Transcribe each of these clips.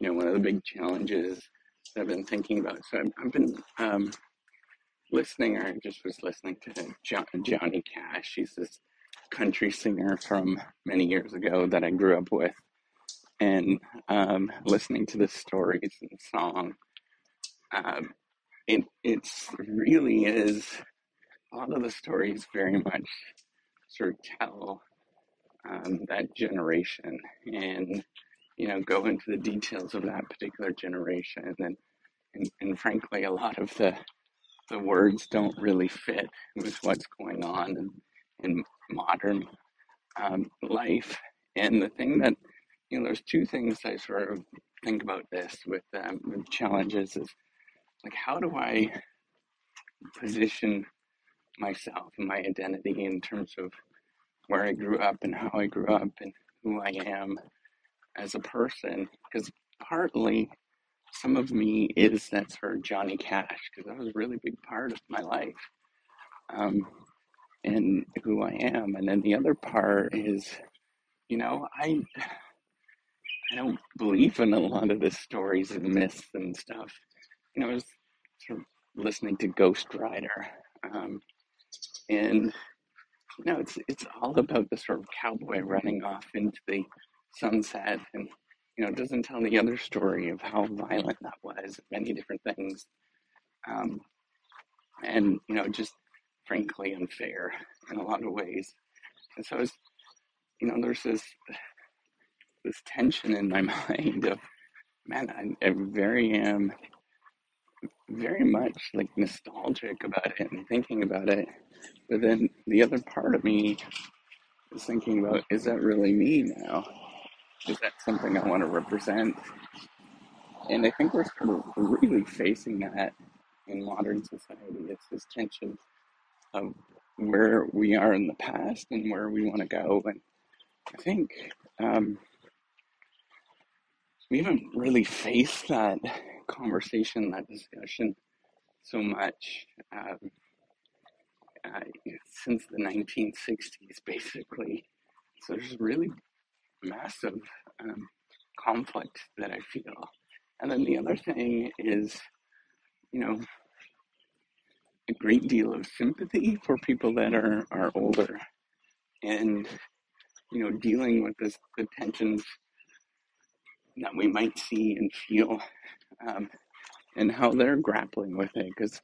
you know, one of the big challenges that I've been thinking about. So I've, I've been um, listening, or I just was listening to jo- Johnny Cash. He's this country singer from many years ago that I grew up with, and um, listening to the stories and song. Um, it it's really is a lot of the stories very much sort of tell um, that generation and you know go into the details of that particular generation and and, and frankly a lot of the the words don't really fit with what's going on in, in modern um, life. And the thing that you know there's two things i sort of think about this with um, with challenges is like how do i position myself and my identity in terms of where I grew up and how I grew up and who I am as a person. Because partly some of me is that sort of Johnny Cash, because that was a really big part of my life um, and who I am. And then the other part is, you know, I I don't believe in a lot of the stories and myths and stuff. You know, I was sort of listening to Ghost Rider, um, and No, it's it's all about the sort of cowboy running off into the sunset, and you know, doesn't tell the other story of how violent that was, many different things, um, and you know, just frankly unfair in a lot of ways. And so, it's, you know, there's this this tension in my mind of, man, I, I very am very much like nostalgic about it and thinking about it, but then the other part of me is thinking about, is that really me now? Is that something I want to represent? And I think we're sort of really facing that in modern society. It's this tension of where we are in the past and where we want to go. And I think um, we haven't really faced that conversation, that discussion so much um, uh, since the 1960s, basically. So there's really massive um, conflict that I feel. And then the other thing is, you know, a great deal of sympathy for people that are, are older and, you know, dealing with this, the tensions that we might see and feel um, and how they're grappling with it because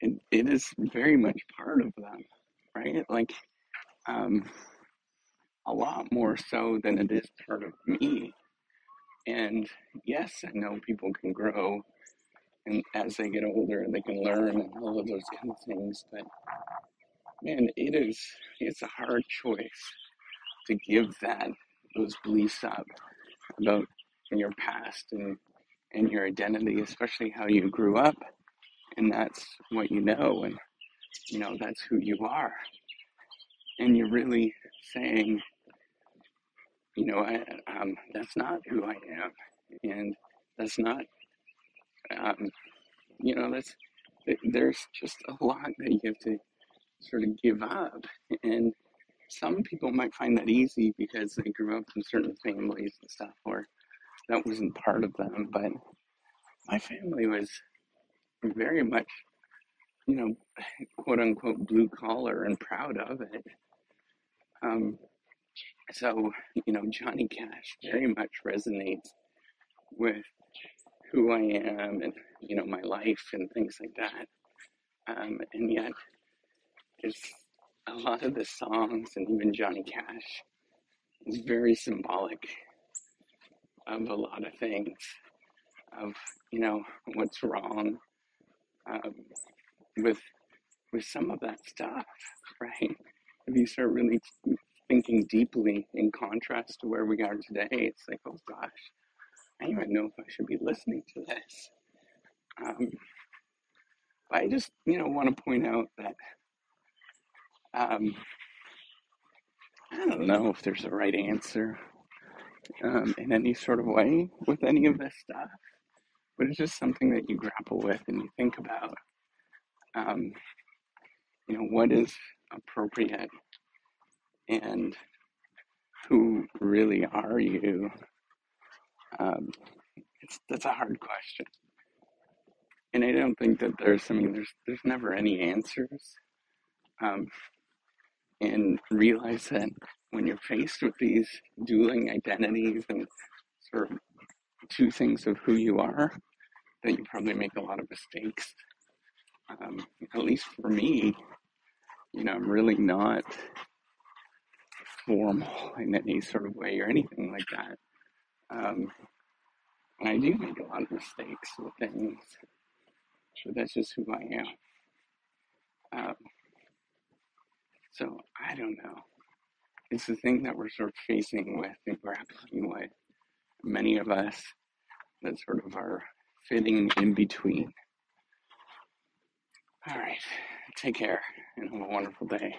it, it is very much part of them, right? Like, um, a lot more so than it is part of me. And yes, I know people can grow and as they get older they can learn and all of those kind of things, but man, it is it's a hard choice to give that those beliefs up about your past and and your identity, especially how you grew up, and that's what you know, and you know that's who you are, and you're really saying, you know, I, um, that's not who I am, and that's not, um, you know, that's there's just a lot that you have to sort of give up, and some people might find that easy because they grew up in certain families and stuff, or that wasn't part of them, but my family was very much, you know, quote unquote blue collar and proud of it. Um, so, you know, Johnny Cash very much resonates with who I am and, you know, my life and things like that. Um, and yet, there's a lot of the songs and even Johnny Cash is very symbolic of a lot of things, of, you know, what's wrong um, with with some of that stuff, right? If you start really thinking deeply in contrast to where we are today, it's like, oh gosh, I don't even know if I should be listening to this. Um, I just, you know, want to point out that um, I don't know if there's a right answer um, in any sort of way with any of this stuff, but it's just something that you grapple with and you think about. Um, you know, what is appropriate and who really are you? Um, it's that's a hard question, and I don't think that there's. I mean, there's there's never any answers. Um, and realize that when you're faced with these dueling identities and sort of two things of who you are, that you probably make a lot of mistakes. Um, at least for me, you know, I'm really not formal in any sort of way or anything like that. Um, and I do make a lot of mistakes with things. So that's just who I am. Um, so I don't know. It's the thing that we're sort of facing with and grappling with. Many of us that sort of are fitting in between. All right. Take care and have a wonderful day.